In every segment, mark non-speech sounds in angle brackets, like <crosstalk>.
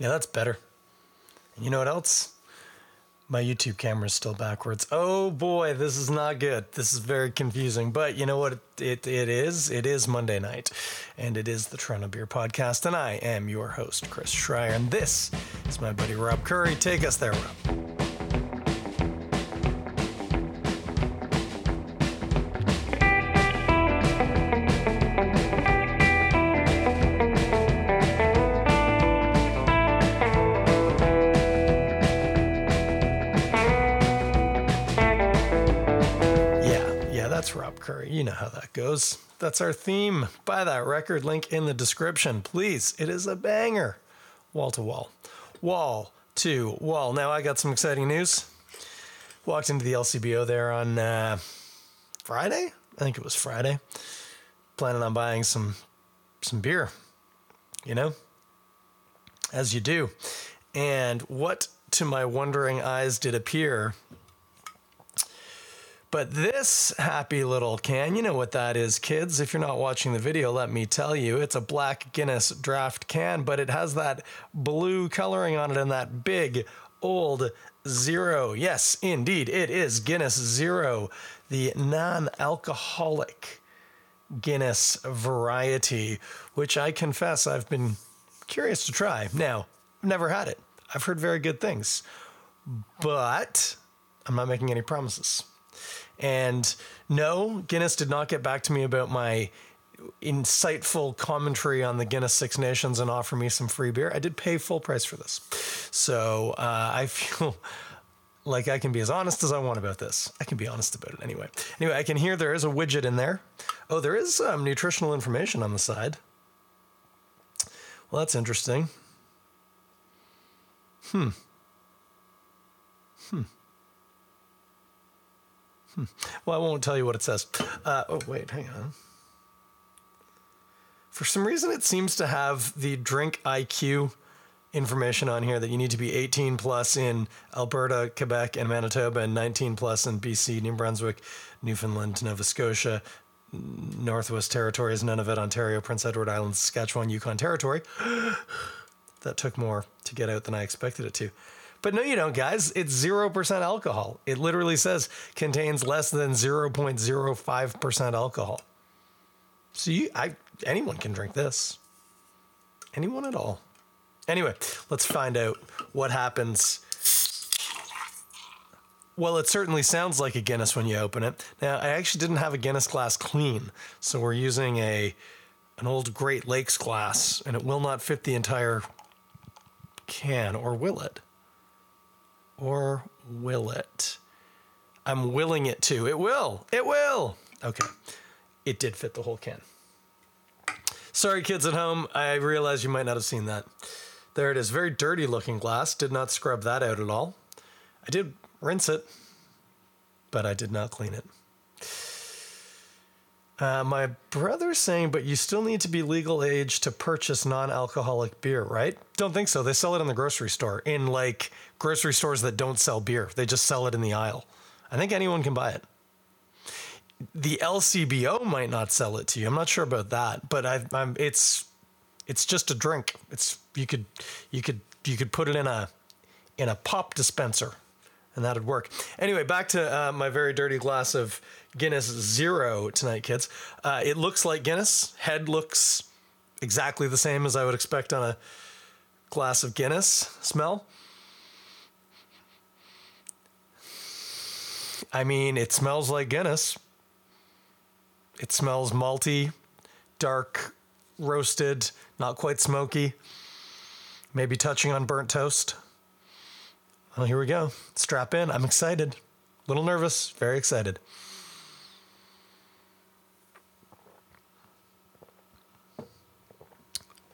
yeah, that's better. And you know what else? My YouTube camera is still backwards. Oh boy, this is not good. This is very confusing. But you know what it, it is? It is Monday night, and it is the Toronto Beer Podcast, and I am your host, Chris Schreier, and this is my buddy Rob Currie. Take us there, Rob. That's our theme. Buy that record link in the description, please. It is a banger. Wall to wall. Wall to wall. Now, I got some exciting news. Walked into the LCBO there on uh, Friday. I think it was Friday. Planning on buying some some beer, you know, as you do. And what to my wondering eyes did appear but this happy little can, you know what that is, kids. If you're not watching the video, let me tell you. It's a black Guinness draft can, but it has that blue coloring on it and that big old zero. Yes, indeed, it is Guinness Zero, the non alcoholic Guinness variety, which I confess I've been curious to try. Now, I've never had it. I've heard very good things, but I'm not making any promises. And no, Guinness did not get back to me about my insightful commentary on the Guinness Six Nations and offer me some free beer. I did pay full price for this. So uh, I <laughs> feel like I can be as honest as I want about this. I can be honest about it anyway. Anyway, I can hear there is a widget in there. Oh, there is some nutritional information on the side. Well, that's interesting. Hmm. Hmm. Hmm. Well, I won't tell you what it says. Uh, oh, wait, hang on. For some reason, it seems to have the drink IQ information on here that you need to be 18 plus in Alberta, Quebec, and Manitoba, and 19 plus in BC, New Brunswick, Newfoundland, Nova Scotia, Northwest Territories, Nunavut, Ontario, Prince Edward Island, Saskatchewan, Yukon Territory. <gasps> that took more to get out than I expected it to. But no, you don't, guys. It's 0% alcohol. It literally says contains less than 0.05% alcohol. So you, I, anyone can drink this. Anyone at all. Anyway, let's find out what happens. Well, it certainly sounds like a Guinness when you open it. Now, I actually didn't have a Guinness glass clean, so we're using a an old Great Lakes glass, and it will not fit the entire can, or will it? Or will it? I'm willing it to. It will. It will. Okay. It did fit the whole can. Sorry, kids at home. I realize you might not have seen that. There it is. Very dirty looking glass. Did not scrub that out at all. I did rinse it, but I did not clean it. Uh, my brother's saying, but you still need to be legal age to purchase non alcoholic beer, right? Don't think so. They sell it in the grocery store, in like grocery stores that don't sell beer. They just sell it in the aisle. I think anyone can buy it. The LCBO might not sell it to you. I'm not sure about that, but I, am it's it's just a drink. It's you could you could you could put it in a in a pop dispenser, and that'd work. Anyway, back to uh, my very dirty glass of Guinness Zero tonight, kids. Uh, it looks like Guinness. Head looks exactly the same as I would expect on a glass of Guinness smell. I mean, it smells like Guinness. It smells malty, dark, roasted, not quite smoky, maybe touching on burnt toast. Well, here we go. Strap in. I'm excited. A little nervous, very excited.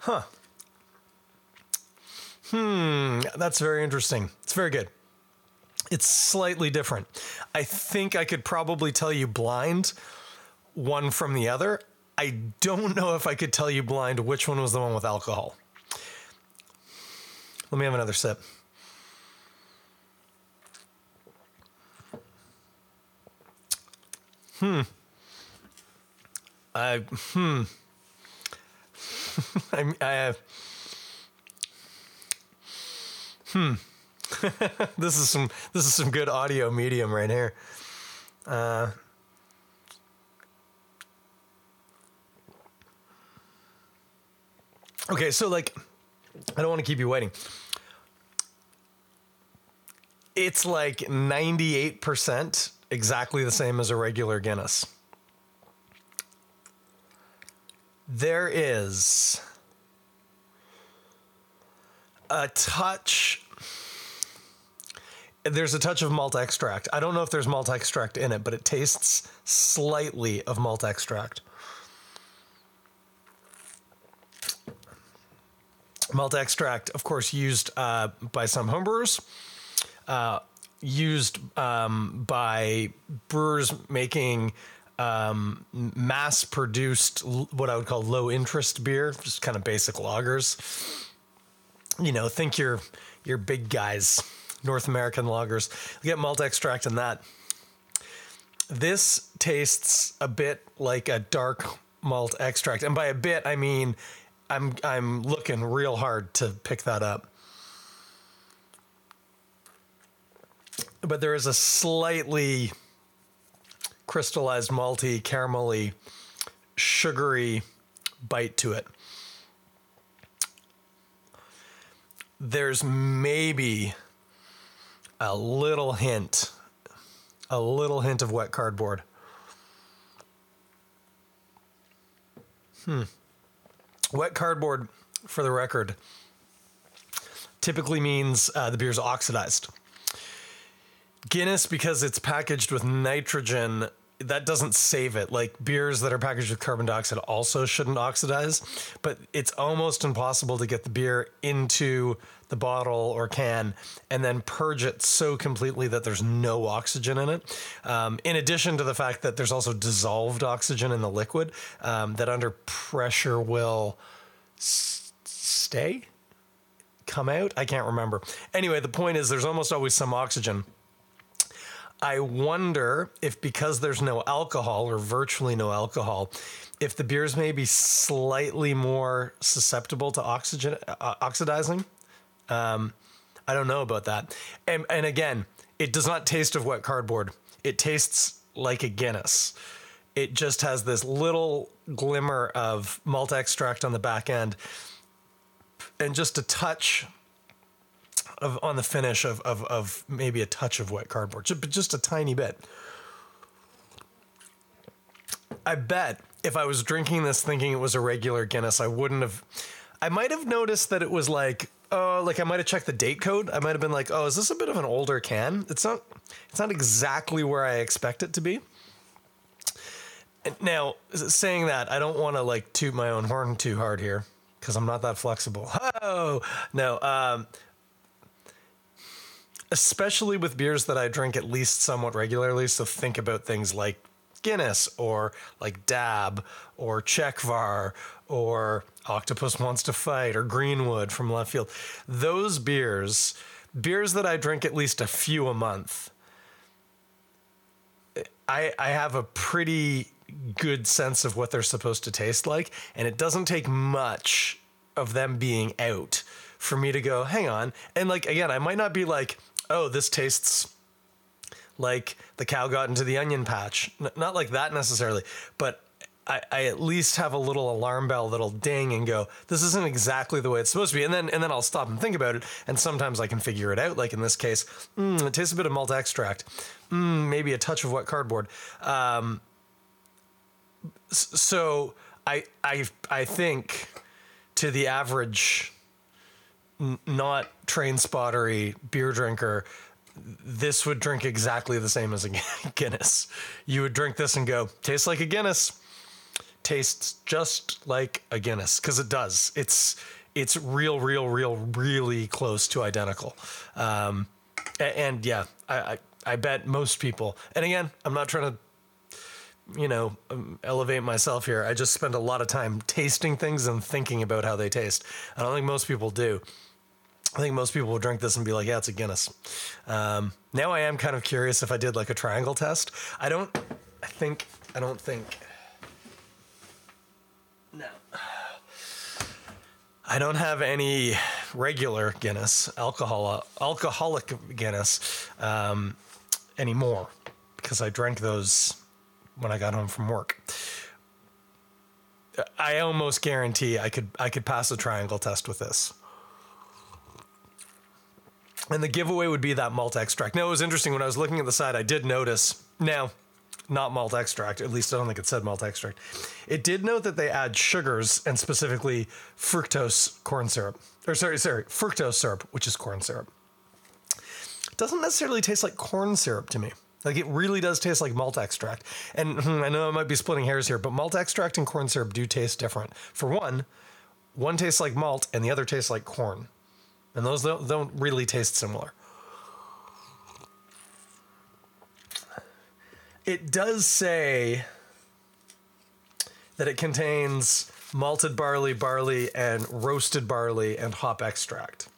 Huh. Hmm, that's very interesting. It's very good. It's slightly different. I think I could probably tell you blind one from the other. I don't know if I could tell you blind which one was the one with alcohol. Let me have another sip. Hmm. I hmm. <laughs> I, I have. Hmm. <laughs> this is some this is some good audio medium right here. Uh, okay, so like, I don't want to keep you waiting. It's like ninety eight percent exactly the same as a regular Guinness. There is a touch there's a touch of malt extract. I don't know if there's malt extract in it, but it tastes slightly of malt extract. Malt extract, of course, used uh, by some homebrewers, uh, used um, by brewers making um, mass produced, what I would call low interest beer, just kind of basic lagers. You know, think your your big guys North American lagers. You get malt extract in that. This tastes a bit like a dark malt extract, and by a bit I mean I'm I'm looking real hard to pick that up. But there is a slightly crystallized malty, caramelly, sugary bite to it. There's maybe a little hint, a little hint of wet cardboard. Hmm. Wet cardboard, for the record, typically means uh, the beer's oxidized. Guinness, because it's packaged with nitrogen, that doesn't save it. Like beers that are packaged with carbon dioxide also shouldn't oxidize, but it's almost impossible to get the beer into the bottle or can and then purge it so completely that there's no oxygen in it. Um, in addition to the fact that there's also dissolved oxygen in the liquid um, that under pressure will s- stay, come out. I can't remember. Anyway, the point is there's almost always some oxygen. I wonder if because there's no alcohol or virtually no alcohol, if the beers may be slightly more susceptible to oxygen uh, oxidizing. Um, I don't know about that. And, and again, it does not taste of wet cardboard. It tastes like a Guinness. It just has this little glimmer of malt extract on the back end and just a touch of on the finish of, of, of maybe a touch of wet cardboard, just, just a tiny bit. I bet if I was drinking this thinking it was a regular Guinness, I wouldn't have. I might have noticed that it was like, oh, like I might have checked the date code. I might have been like, oh, is this a bit of an older can? It's not. It's not exactly where I expect it to be. Now, saying that, I don't want to like toot my own horn too hard here because I'm not that flexible. <laughs> Oh no. Um, especially with beers that I drink at least somewhat regularly. So think about things like Guinness or like Dab or Czechvar or Octopus Wants to Fight or Greenwood from left field. Those beers, beers that I drink at least a few a month, I, I have a pretty good sense of what they're supposed to taste like. And it doesn't take much of them being out for me to go, hang on. And like, again, I might not be like, oh, this tastes like the cow got into the onion patch. N- not like that necessarily, but I, I, at least have a little alarm bell that'll ding and go, this isn't exactly the way it's supposed to be. And then and then I'll stop and think about it. And sometimes I can figure it out. Like in this case, mm, it tastes a bit of malt extract, mm, maybe a touch of wet cardboard. Um, so I I I think to the average not train spottery beer drinker, this would drink exactly the same as a <laughs> Guinness. You would drink this and go, tastes like a Guinness tastes just like a Guinness because it does. It's it's real, real, real, really close to identical. Um, and, and, yeah, I, I, I bet most people. And again, I'm not trying to, you know, um, elevate myself here. I just spend a lot of time tasting things and thinking about how they taste. I don't think most people do. I think most people will drink this and be like, yeah, it's a Guinness. Um, now I am kind of curious if I did like a triangle test. I don't, I think, I don't think no. I don't have any regular Guinness, alcohol, alcoholic Guinness um, anymore because I drank those when I got home from work. I almost guarantee I could I could pass a triangle test with this. And the giveaway would be that malt extract. Now it was interesting when I was looking at the side, I did notice now not malt extract. At least I don't think it said malt extract. It did note that they add sugars and specifically fructose corn syrup. Or sorry, sorry, fructose syrup, which is corn syrup. It doesn't necessarily taste like corn syrup to me. Like it really does taste like malt extract. And hmm, I know I might be splitting hairs here, but malt extract and corn syrup do taste different. For one, one tastes like malt and the other tastes like corn. And those don't, don't really taste similar. It does say that it contains malted barley, barley, and roasted barley and hop extract.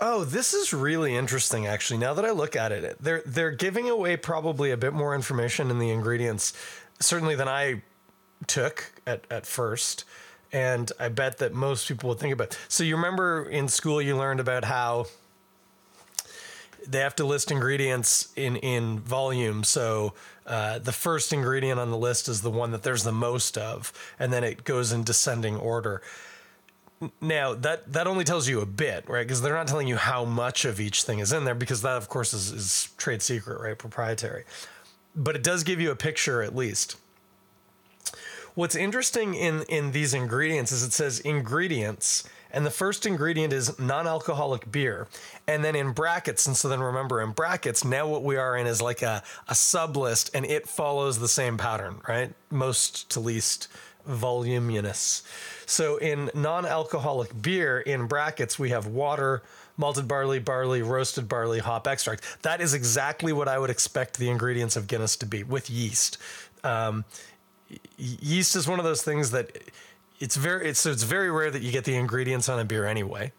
Oh, this is really interesting actually. Now that I look at it, they're they're giving away probably a bit more information in the ingredients certainly than I took at at first. And I bet that most people would think about. So you remember in school you learned about how they have to list ingredients in in volume. So uh, the first ingredient on the list is the one that there's the most of, and then it goes in descending order. Now that that only tells you a bit, right? Because they're not telling you how much of each thing is in there, because that, of course, is, is trade secret, right? Proprietary. But it does give you a picture at least. What's interesting in in these ingredients is it says ingredients and the first ingredient is non-alcoholic beer. And then in brackets and so then remember in brackets now what we are in is like a, a sub list and it follows the same pattern right? Most to least voluminous. So in non-alcoholic beer in brackets we have water malted barley barley roasted barley hop extract. That is exactly what i would expect the ingredients of guinness to be with yeast. Um, yeast is one of those things that it's very it's it's very rare that you get the ingredients on a beer anyway.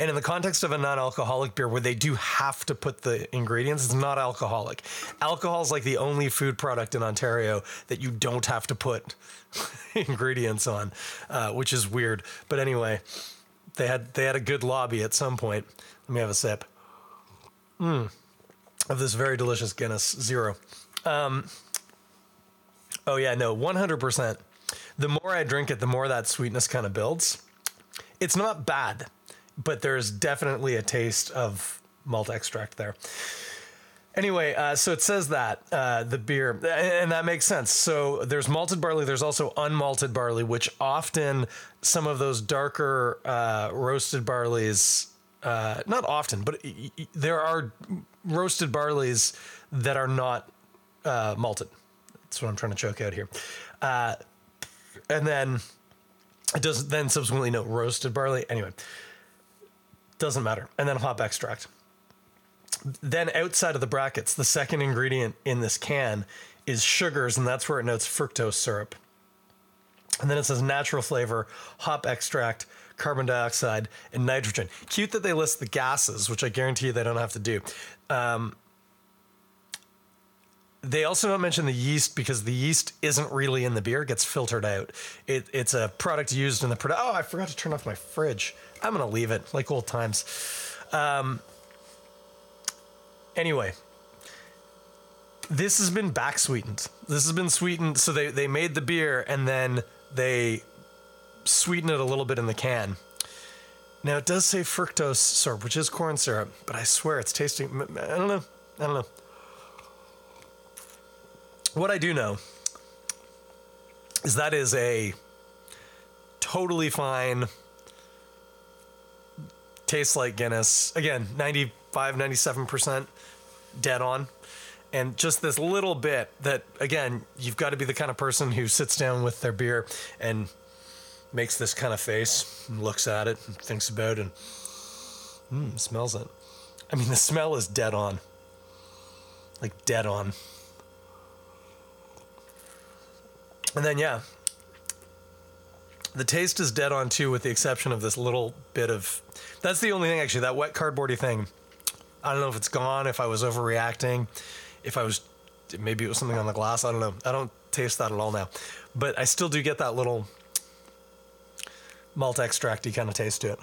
And in the context of a non-alcoholic beer where they do have to put the ingredients, it's not alcoholic. Alcohol is like the only food product in Ontario that you don't have to put <laughs> ingredients on, uh, which is weird. But anyway, they had they had a good lobby at some point. Let me have a sip. Mm, of this very delicious Guinness Zero. Um, oh yeah, no, one hundred percent the more I drink it, the more that sweetness kind of builds. It's not bad, but there's definitely a taste of malt extract there. Anyway, uh, so it says that uh, the beer, and that makes sense. So there's malted barley, there's also unmalted barley, which often some of those darker uh, roasted barleys, uh, not often, but there are roasted barleys that are not uh, malted. That's what I'm trying to choke out here. Uh, and then it does then subsequently note roasted barley. Anyway, doesn't matter. And then hop extract. Then outside of the brackets, the second ingredient in this can is sugars, and that's where it notes fructose syrup. And then it says natural flavor, hop extract, carbon dioxide, and nitrogen. Cute that they list the gases, which I guarantee you they don't have to do. Um, they also don't mention the yeast because the yeast isn't really in the beer; it gets filtered out. It, it's a product used in the product. Oh, I forgot to turn off my fridge. I'm gonna leave it like old times. Um, anyway, this has been back sweetened. This has been sweetened. So they they made the beer and then they sweeten it a little bit in the can. Now it does say fructose syrup, which is corn syrup, but I swear it's tasting. I don't know. I don't know. What I do know is that is a totally fine, tastes like Guinness. Again, 95, 97% dead on. And just this little bit that, again, you've got to be the kind of person who sits down with their beer and makes this kind of face and looks at it and thinks about it and mm, smells it. I mean, the smell is dead on. Like, dead on. And then, yeah, the taste is dead on too, with the exception of this little bit of. That's the only thing, actually. That wet cardboardy thing. I don't know if it's gone, if I was overreacting, if I was. Maybe it was something on the glass. I don't know. I don't taste that at all now, but I still do get that little malt extracty kind of taste to it.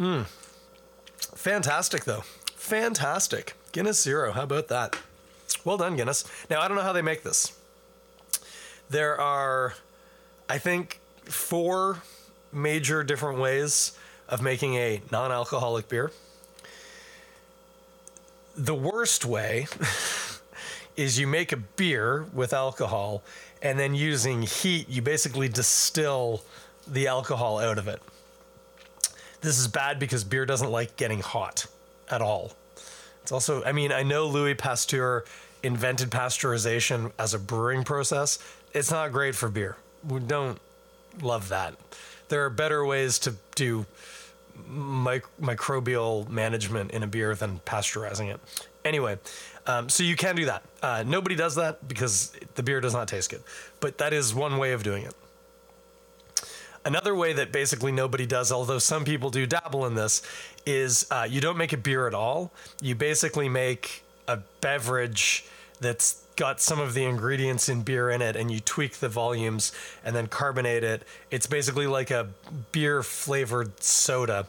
Mmm. Fantastic though. Fantastic. Guinness Zero. How about that? Well done, Guinness. Now I don't know how they make this. There are, I think, four major different ways of making a non-alcoholic beer. The worst way <laughs> is you make a beer with alcohol and then using heat you basically distill the alcohol out of it. This is bad because beer doesn't like getting hot at all. It's also, I mean, I know Louis Pasteur invented pasteurization as a brewing process. It's not great for beer. We don't love that. There are better ways to do mic- microbial management in a beer than pasteurizing it. Anyway, um, so you can do that. Uh, nobody does that because the beer does not taste good, but that is one way of doing it. Another way that basically nobody does, although some people do dabble in this, is uh, you don't make a beer at all. You basically make a beverage that's got some of the ingredients in beer in it and you tweak the volumes and then carbonate it. It's basically like a beer flavored soda.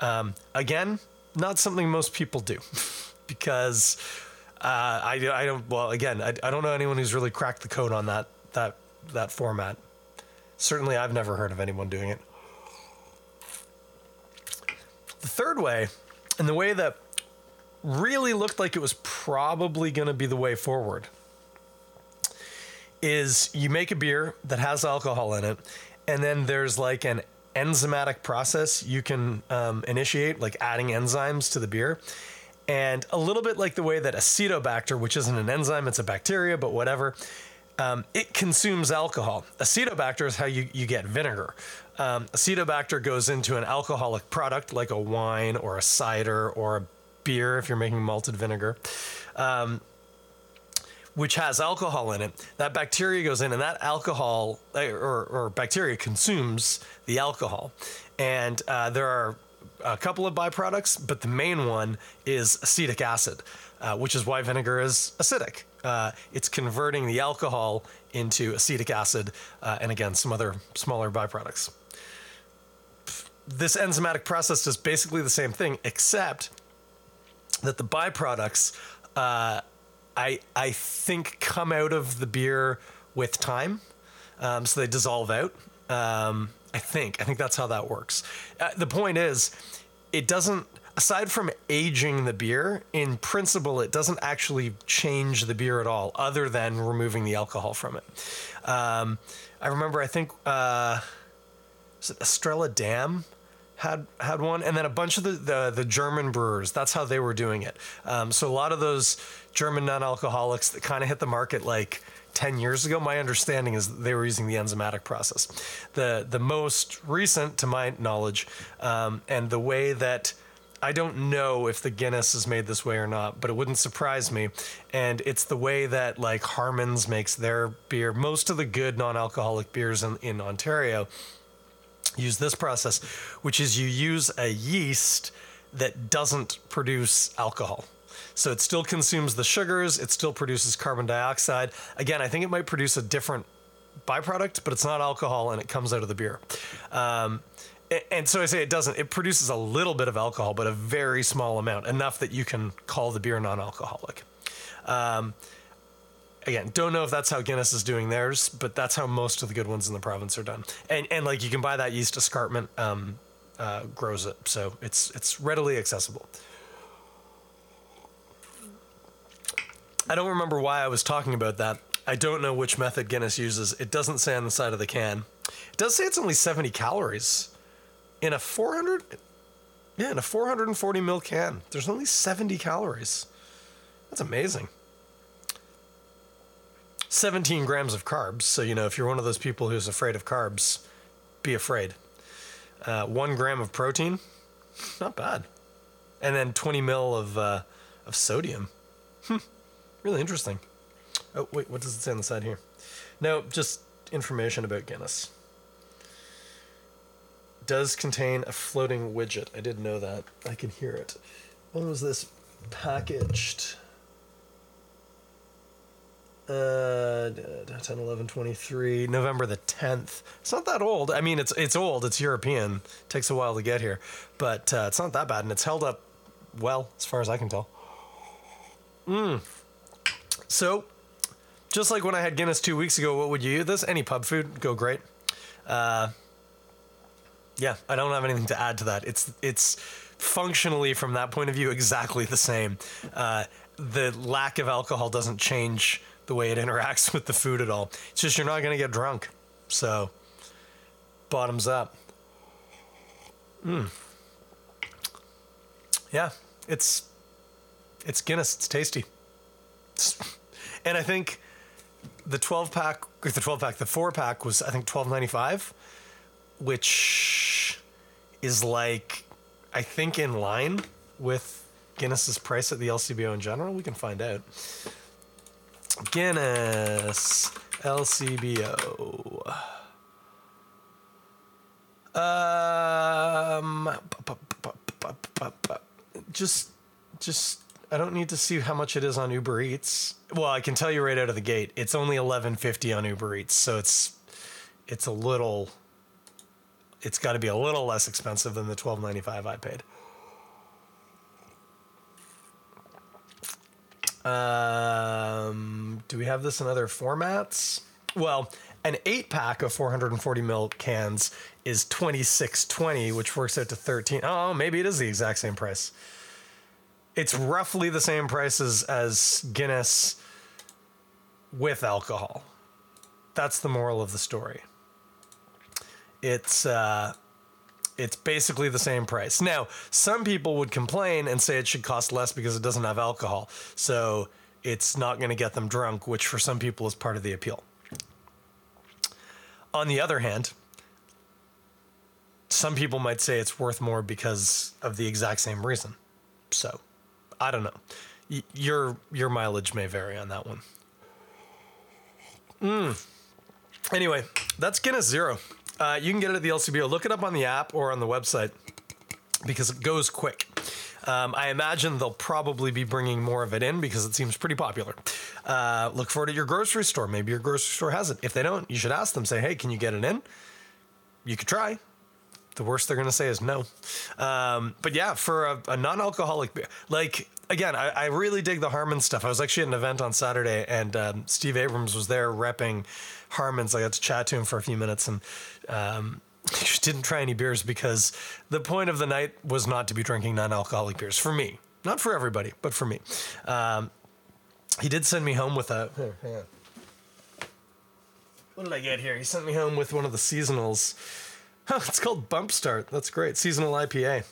Um, again, not something most people do <laughs> because uh, I, I don't, well, again, I, I don't know anyone who's really cracked the code on that, that, that format. Certainly, I've never heard of anyone doing it. The third way, and the way that really looked like it was probably going to be the way forward, is you make a beer that has alcohol in it, and then there's like an enzymatic process you can um, initiate, like adding enzymes to the beer. And a little bit like the way that acetobacter, which isn't an enzyme, it's a bacteria, but whatever, um, it consumes alcohol. Acetobacter is how you, you get vinegar. Um, acetobacter goes into an alcoholic product like a wine or a cider or a beer if you're making malted vinegar, um, which has alcohol in it. That bacteria goes in, and that alcohol eh, or, or bacteria consumes the alcohol. And uh, there are a couple of byproducts, but the main one is acetic acid, uh, which is why vinegar is acidic uh, it's converting the alcohol into acetic acid uh, and again some other smaller byproducts. This enzymatic process does basically the same thing, except that the byproducts, uh, I I think, come out of the beer with time, um, so they dissolve out. Um, I think I think that's how that works. Uh, the point is, it doesn't aside from aging the beer, in principle, it doesn't actually change the beer at all, other than removing the alcohol from it. Um, I remember, I think, uh, it Estrella Damm? Had had one, and then a bunch of the, the, the German brewers. That's how they were doing it. Um, so a lot of those German non-alcoholics that kind of hit the market like 10 years ago, my understanding is they were using the enzymatic process. The the most recent, to my knowledge, um, and the way that I don't know if the Guinness is made this way or not, but it wouldn't surprise me. And it's the way that like Harmon's makes their beer. Most of the good non-alcoholic beers in, in Ontario use this process, which is you use a yeast that doesn't produce alcohol. So it still consumes the sugars, it still produces carbon dioxide. Again, I think it might produce a different byproduct, but it's not alcohol and it comes out of the beer. Um, and so I say it doesn't. It produces a little bit of alcohol, but a very small amount, enough that you can call the beer non-alcoholic. Um, again, don't know if that's how Guinness is doing theirs, but that's how most of the good ones in the province are done. And and like you can buy that yeast escarpment um, uh, grows it, so it's it's readily accessible. I don't remember why I was talking about that. I don't know which method Guinness uses. It doesn't say on the side of the can. It does say it's only 70 calories in a 400 yeah in a 440 ml can there's only 70 calories that's amazing 17 grams of carbs so you know if you're one of those people who's afraid of carbs be afraid uh, one gram of protein not bad and then 20 mil of uh, of sodium hmm. really interesting oh wait what does it say on the side here no just information about guinness does contain a floating widget. I didn't know that. I can hear it. When was this packaged? Uh, Uh, 10, 11, 23, November the 10th. It's not that old. I mean, it's it's old. It's European. It takes a while to get here, but uh, it's not that bad, and it's held up well as far as I can tell. Mm. So, just like when I had Guinness two weeks ago, what would you use this? Any pub food go great. Uh, yeah, I don't have anything to add to that. It's it's functionally from that point of view exactly the same. Uh, the lack of alcohol doesn't change the way it <laughs> interacts with the food at all. It's just you're not going to get drunk. So, bottoms up. Mm. Yeah, it's it's Guinness. It's tasty. <laughs> and I think the 12 pack, the 12 pack, the four pack was I think 12.95, which is like I think in line with Guinness's price at the LCBO in general. We can find out. Guinness LCBO. Um, just, just, I don't need to see how much it is on Uber Eats. Well, I can tell you right out of the gate, it's only eleven fifty on Uber Eats, so it's, it's a little, it's got to be a little less expensive than the twelve ninety five I paid. Um, do we have this in other formats? Well, an eight pack of 440 ml cans is 26.20, which works out to 13. Oh, maybe it is the exact same price. It's roughly the same prices as Guinness with alcohol. That's the moral of the story. It's uh, it's basically the same price. Now, some people would complain and say it should cost less because it doesn't have alcohol. So it's not going to get them drunk, which for some people is part of the appeal. On the other hand, some people might say it's worth more because of the exact same reason. So, I don't know. Y- your your mileage may vary on that one. Mm. Anyway, that's Guinness Zero. Uh, you can get it at the LCBO. Look it up on the app or on the website because it goes quick. Um, I imagine they'll probably be bringing more of it in because it seems pretty popular. Uh, look for it at your grocery store. Maybe your grocery store has it. If they don't, you should ask them. Say, hey, can you get it in? You could try. The worst they're going to say is no. Um, but yeah, for a, a non-alcoholic beer, like again, I, I, really dig the Harmon stuff. I was actually at an event on Saturday, and um, Steve Abrams was there repping Harmon's. I got to chat to him for a few minutes, and um, <laughs> didn't try any beers because the point of the night was not to be drinking non-alcoholic beers for me, not for everybody, but for me. Um, he did send me home with a. Here, hang on. What did I get here? He sent me home with one of the seasonals <laughs> Oh, it's called Bump Start. That's great. Seasonal IPA.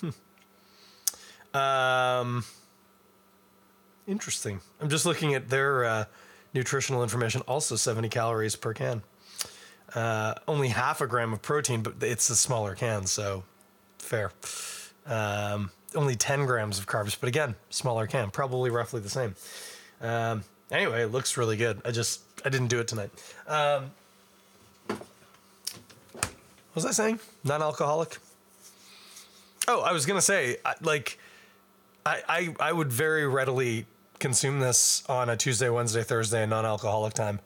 Hmm. Um, interesting. I'm just looking at their uh, nutritional information. Also, 70 calories per can. Uh, only half a gram of protein, but it's a smaller can, so fair. Um, only 10 grams of carbs, but again, smaller can, probably roughly the same. Um, anyway, it looks really good. I just I didn't do it tonight. Um, was I saying? Non-alcoholic. Oh, I was gonna say, like, I, I I would very readily consume this on a Tuesday, Wednesday, Thursday, non-alcoholic time.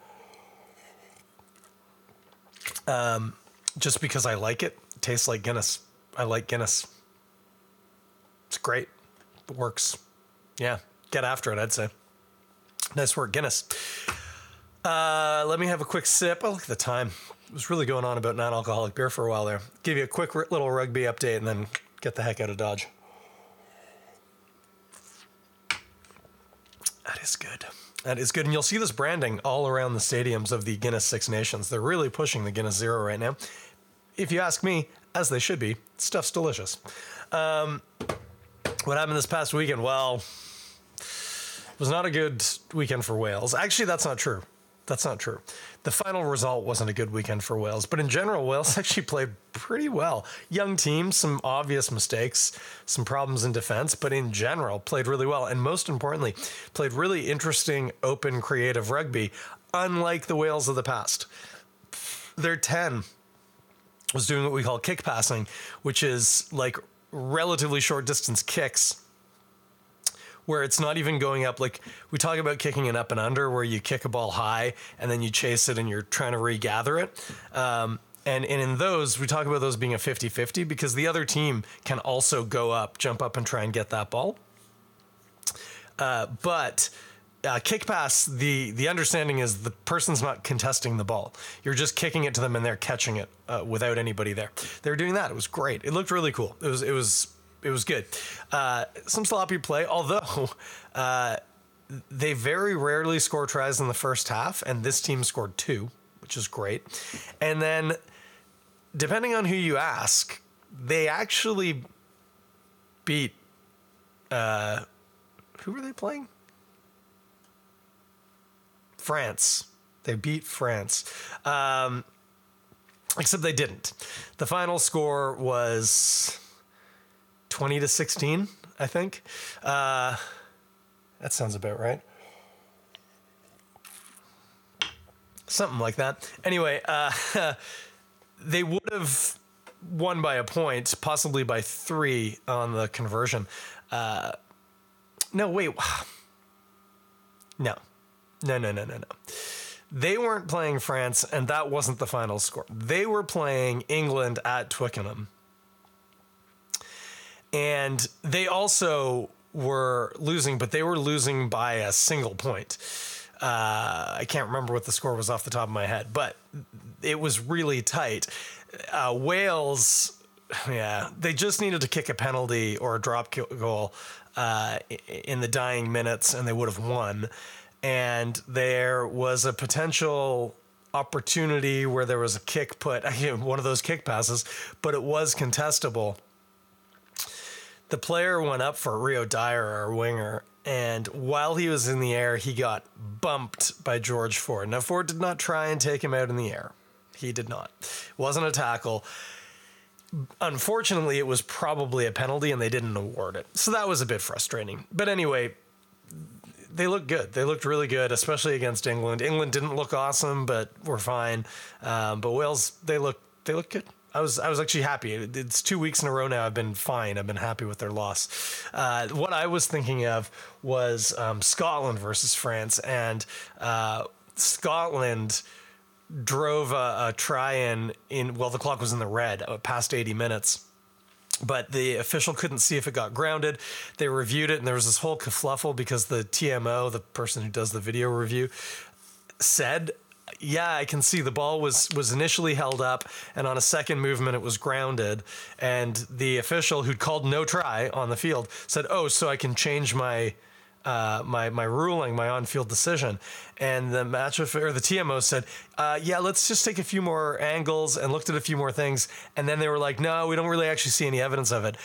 Um, just because I like it. it tastes like Guinness. I like Guinness. It's great. It works. Yeah, get after it. I'd say. Nice work, Guinness. Uh, let me have a quick sip. Oh, look at the time was really going on about non-alcoholic beer for a while there. Give you a quick little rugby update and then get the heck out of Dodge. That is good. That is good. And you'll see this branding all around the stadiums of the Guinness Six Nations. They're really pushing the Guinness Zero right now. If you ask me, as they should be, stuff's delicious. Um, what happened this past weekend? Well, it was not a good weekend for Wales. Actually, that's not true. That's not true. The final result wasn't a good weekend for Wales, but in general, Wales <laughs> actually played pretty well. Young team, some obvious mistakes, some problems in defense, but in general, played really well. And most importantly, played really interesting, open, creative rugby, unlike the Wales of the past. Their 10 was doing what we call kick passing, which is like relatively short distance kicks where it's not even going up. Like we talk about kicking it up and under, where you kick a ball high and then you chase it and you're trying to regather it. Um, and, and in those, we talk about those being a 50 50 because the other team can also go up, jump up, and try and get that ball. Uh, but uh, kick pass, the the understanding is the person's not contesting the ball. You're just kicking it to them and they're catching it uh, without anybody there. They were doing that. It was great. It looked really cool. It was it was it was good. Uh, some sloppy play, although <laughs> uh, they very rarely score tries in the first half, and this team scored two, which is great. And then, depending on who you ask, they actually beat. Uh, who were they playing? France. They beat France. Um, except they didn't. The final score was 20 to 16, I think. Uh, that sounds about right. Something like that. Anyway, uh, <laughs> they would have won by a point, possibly by three on the conversion. Uh, no, wait. <sighs> No. No, no, no, no, no. They weren't playing France, and that wasn't the final score. They were playing England at Twickenham. And they also were losing, but they were losing by a single point. Uh, I can't remember what the score was off the top of my head, but it was really tight. Uh, Wales, yeah, they just needed to kick a penalty or a drop goal uh, in the dying minutes, and they would have won. And there was a potential opportunity where there was a kick put, <laughs> one of those kick passes, but it was contestable. The player went up for Rio Dyer, our winger, and while he was in the air, he got bumped by George Ford. Now, Ford did not try and take him out in the air. He did not. It wasn't a tackle unfortunately, it was probably a penalty and they didn't award it. So that was a bit frustrating. But anyway, they looked good. They looked really good, especially against England. England didn't look awesome, but we're fine. Um, but Wales, they look they look good. I was I was actually happy. It's two weeks in a row now. I've been fine. I've been happy with their loss. Uh, what I was thinking of was um, Scotland versus France, and uh, Scotland drove a, a try in in well the clock was in the red uh, past 80 minutes but the official couldn't see if it got grounded. They reviewed it, and there was this whole kerfluffle because the TMO, the person who does the video review, said, "Yeah, I can see the ball was was initially held up, and on a second movement, it was grounded." And the official who'd called no try on the field said, "Oh, so I can change my." Uh, my my ruling, my on-field decision, and the match or the TMO said, uh, "Yeah, let's just take a few more angles and looked at a few more things." And then they were like, "No, we don't really actually see any evidence of it."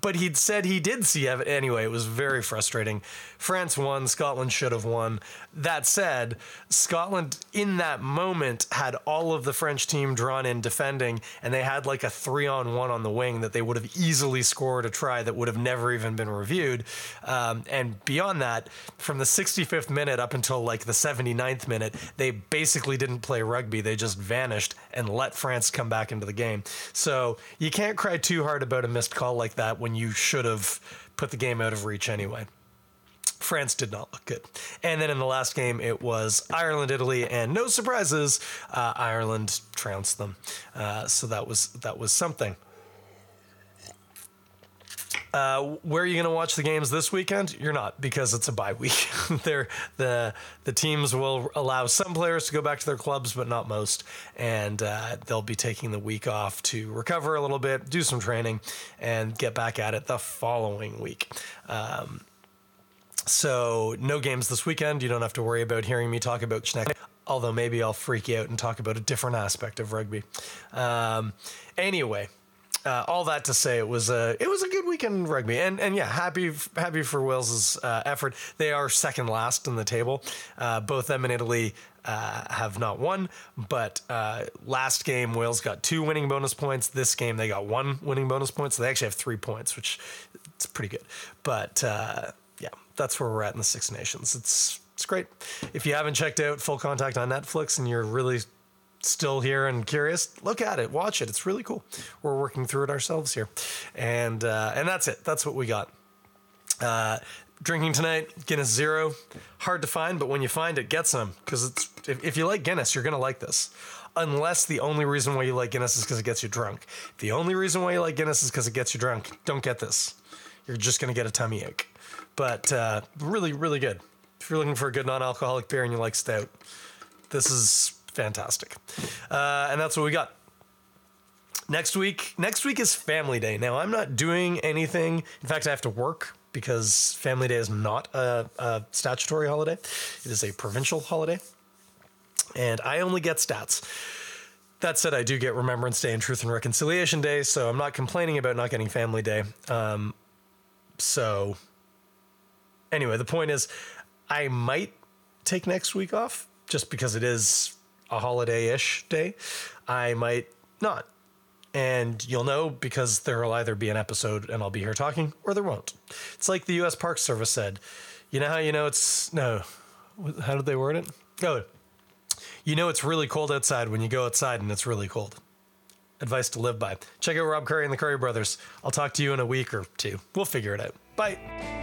But he'd said he did see evidence anyway. It was very frustrating. France won. Scotland should have won. That said, Scotland in that moment had all of the French team drawn in defending, and they had like a three-on-one on the wing that they would have easily scored a try that would have never even been reviewed. Um, and beyond that, from the 65th minute up until like the 79th minute, they basically didn't play rugby. They just vanished and let France come back into the game. So you can't cry too hard about a missed call like that when you should have put the game out of reach anyway. France did not look good. And then in the last game, it was Ireland, Italy, and no surprises, uh, Ireland trounced them. Uh, so that was that was something. Uh, where are you going to watch the games this weekend? You're not because it's a bye week. <laughs> the the teams will allow some players to go back to their clubs, but not most, and uh, they'll be taking the week off to recover a little bit, do some training, and get back at it the following week. Um, so no games this weekend. You don't have to worry about hearing me talk about Schneck. Although maybe I'll freak you out and talk about a different aspect of rugby. Um, anyway, uh, all that to say, it was a it was a good weekend rugby, and and yeah, happy happy for Wales's uh, effort. They are second last in the table. Uh, both them and Italy uh, have not won, but uh, last game Wales got two winning bonus points. This game they got one winning bonus point, so they actually have three points, which it's pretty good. But uh, yeah, that's where we're at in the Six Nations. It's it's great. If you haven't checked out Full Contact on Netflix and you're really still here and curious, look at it, watch it. It's really cool. We're working through it ourselves here, and uh, and that's it. That's what we got. Uh, drinking tonight, Guinness Zero. Hard to find, but when you find it, get some because it's if, if you like Guinness, you're gonna like this. Unless the only reason why you like Guinness is because it gets you drunk. The only reason why you like Guinness is because it gets you drunk. Don't get this. You're just gonna get a tummy ache. But uh, really, really good. If you're looking for a good non-alcoholic beer and you like stout, this is fantastic. Uh, and that's what we got. Next week, next week is Family Day. Now I'm not doing anything. In fact, I have to work because Family Day is not a, a statutory holiday. It is a provincial holiday, and I only get stats. That said, I do get Remembrance Day and Truth and Reconciliation Day, so I'm not complaining about not getting Family Day. Um, so, anyway, the point is, I might take next week off just because it is a holiday ish day. I might not. And you'll know because there will either be an episode and I'll be here talking or there won't. It's like the US Park Service said. You know how you know it's. No. How did they word it? Oh. You know it's really cold outside when you go outside and it's really cold. Advice to live by. Check out Rob Currie and the Currie Brothers. I'll talk to you in a week or two. We'll figure it out. Bye.